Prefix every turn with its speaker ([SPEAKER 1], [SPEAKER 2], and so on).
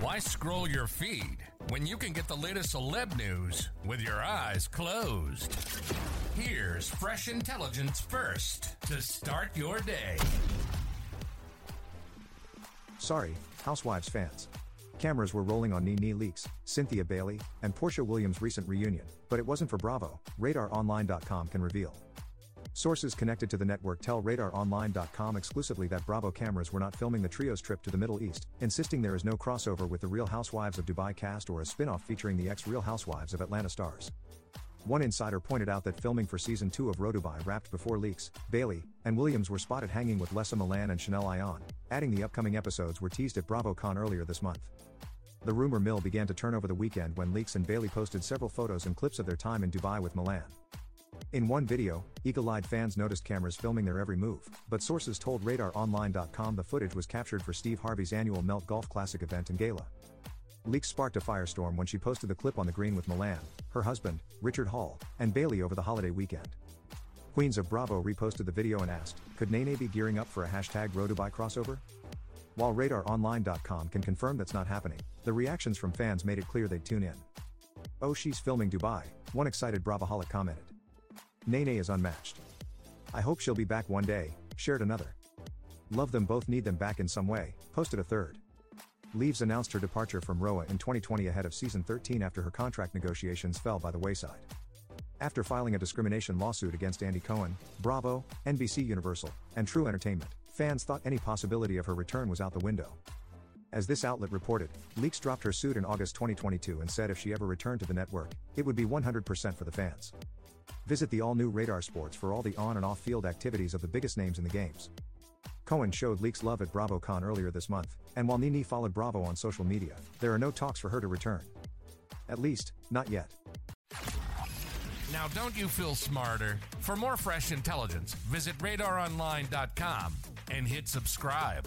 [SPEAKER 1] Why scroll your feed when you can get the latest celeb news with your eyes closed? Here's fresh intelligence first to start your day.
[SPEAKER 2] Sorry, Housewives fans. Cameras were rolling on NeNe Leakes, Cynthia Bailey, and Porsha Williams' recent reunion, but it wasn't for Bravo, RadarOnline.com can reveal. Sources connected to the network tell RadarOnline.com exclusively that Bravo cameras were not filming the trio's trip to the Middle East, insisting there is no crossover with the Real Housewives of Dubai cast or a spin off featuring the ex Real Housewives of Atlanta stars. One insider pointed out that filming for season 2 of RoDubai wrapped before Leakes, Bailey, and Williams were spotted hanging with Lesa Milan and Chanel Ayan, adding the upcoming episodes were teased at BravoCon earlier this month. The rumor mill began to turn over the weekend when Leakes and Bailey posted several photos and clips of their time in Dubai with Milan. In one video, eagle-eyed fans noticed cameras filming their every move, but sources told RadarOnline.com the footage was captured for Steve Harvey's annual Melt Golf Classic event and gala. Leakes sparked a firestorm when she posted the clip on the green with Milan, her husband, Richard Hall, and Bailey over the holiday weekend. Queens of Bravo reposted the video and asked, could Nene be gearing up for a hashtag RoDubai crossover? While RadarOnline.com can confirm that's not happening, the reactions from fans made it clear they'd tune in. Oh she's filming Dubai, one excited Bravoholic commented. Nene is unmatched. I hope she'll be back one day, shared another. Love them both need them back in some way, posted a third. Leakes announced her departure from ROA in 2020 ahead of season 13 after her contract negotiations fell by the wayside. After filing a discrimination lawsuit against Andy Cohen, Bravo, NBC Universal, and True Entertainment, fans thought any possibility of her return was out the window. As this outlet reported, Leakes dropped her suit in August 2022 and said if she ever returned to the network, it would be 100% for the fans. Visit the all new Radar Sports for all the on and off field activities of the biggest names in the games. Cohen showed Leakes love at BravoCon earlier this month, and while NeNe followed Bravo on social media, there are no talks for her to return. At least, not yet.
[SPEAKER 1] Now, don't you feel smarter? For more fresh intelligence, visit radaronline.com and hit subscribe.